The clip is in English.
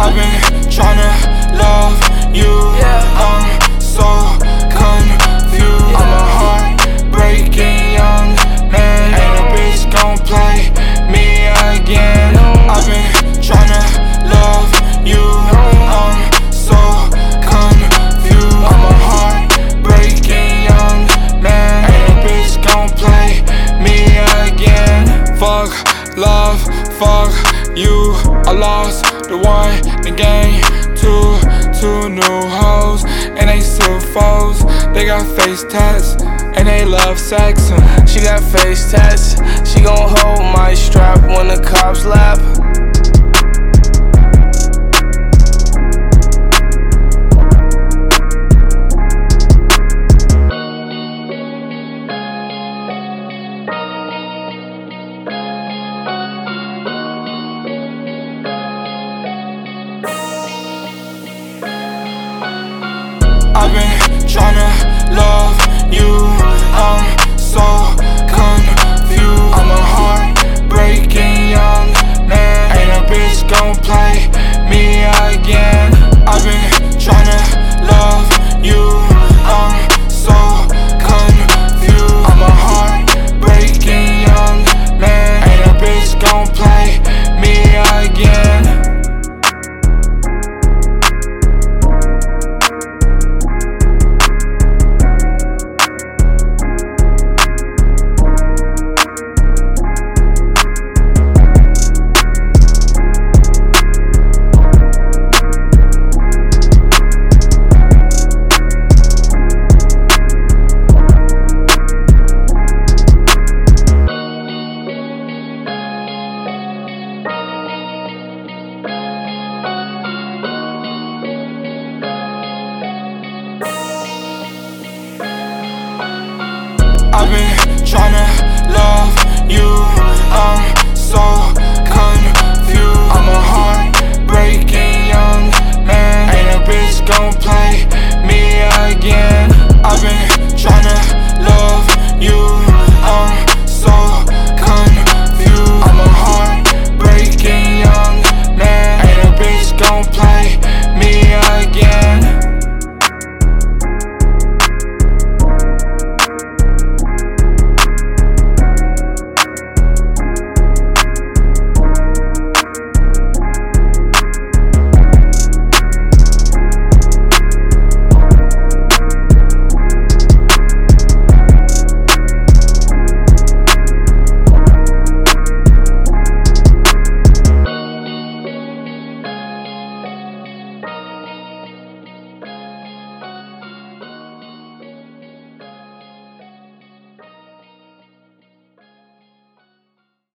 I've been tryna love you. Yeah. I'm so confused. Yeah. I'm a heartbreaking young man. Ain't a bitch gon' play me again. No. I've been tryna love you. No. I'm so confused. I'm a heartbreaking young man. Ain't a bitch gon' play me again. Fuck love, fuck you. I lost. Rewind the gang, two, two new hoes, and they still foes. They got face tats, and they love sex. She got face tats, she gon' hold my strap when the cops lap. tryna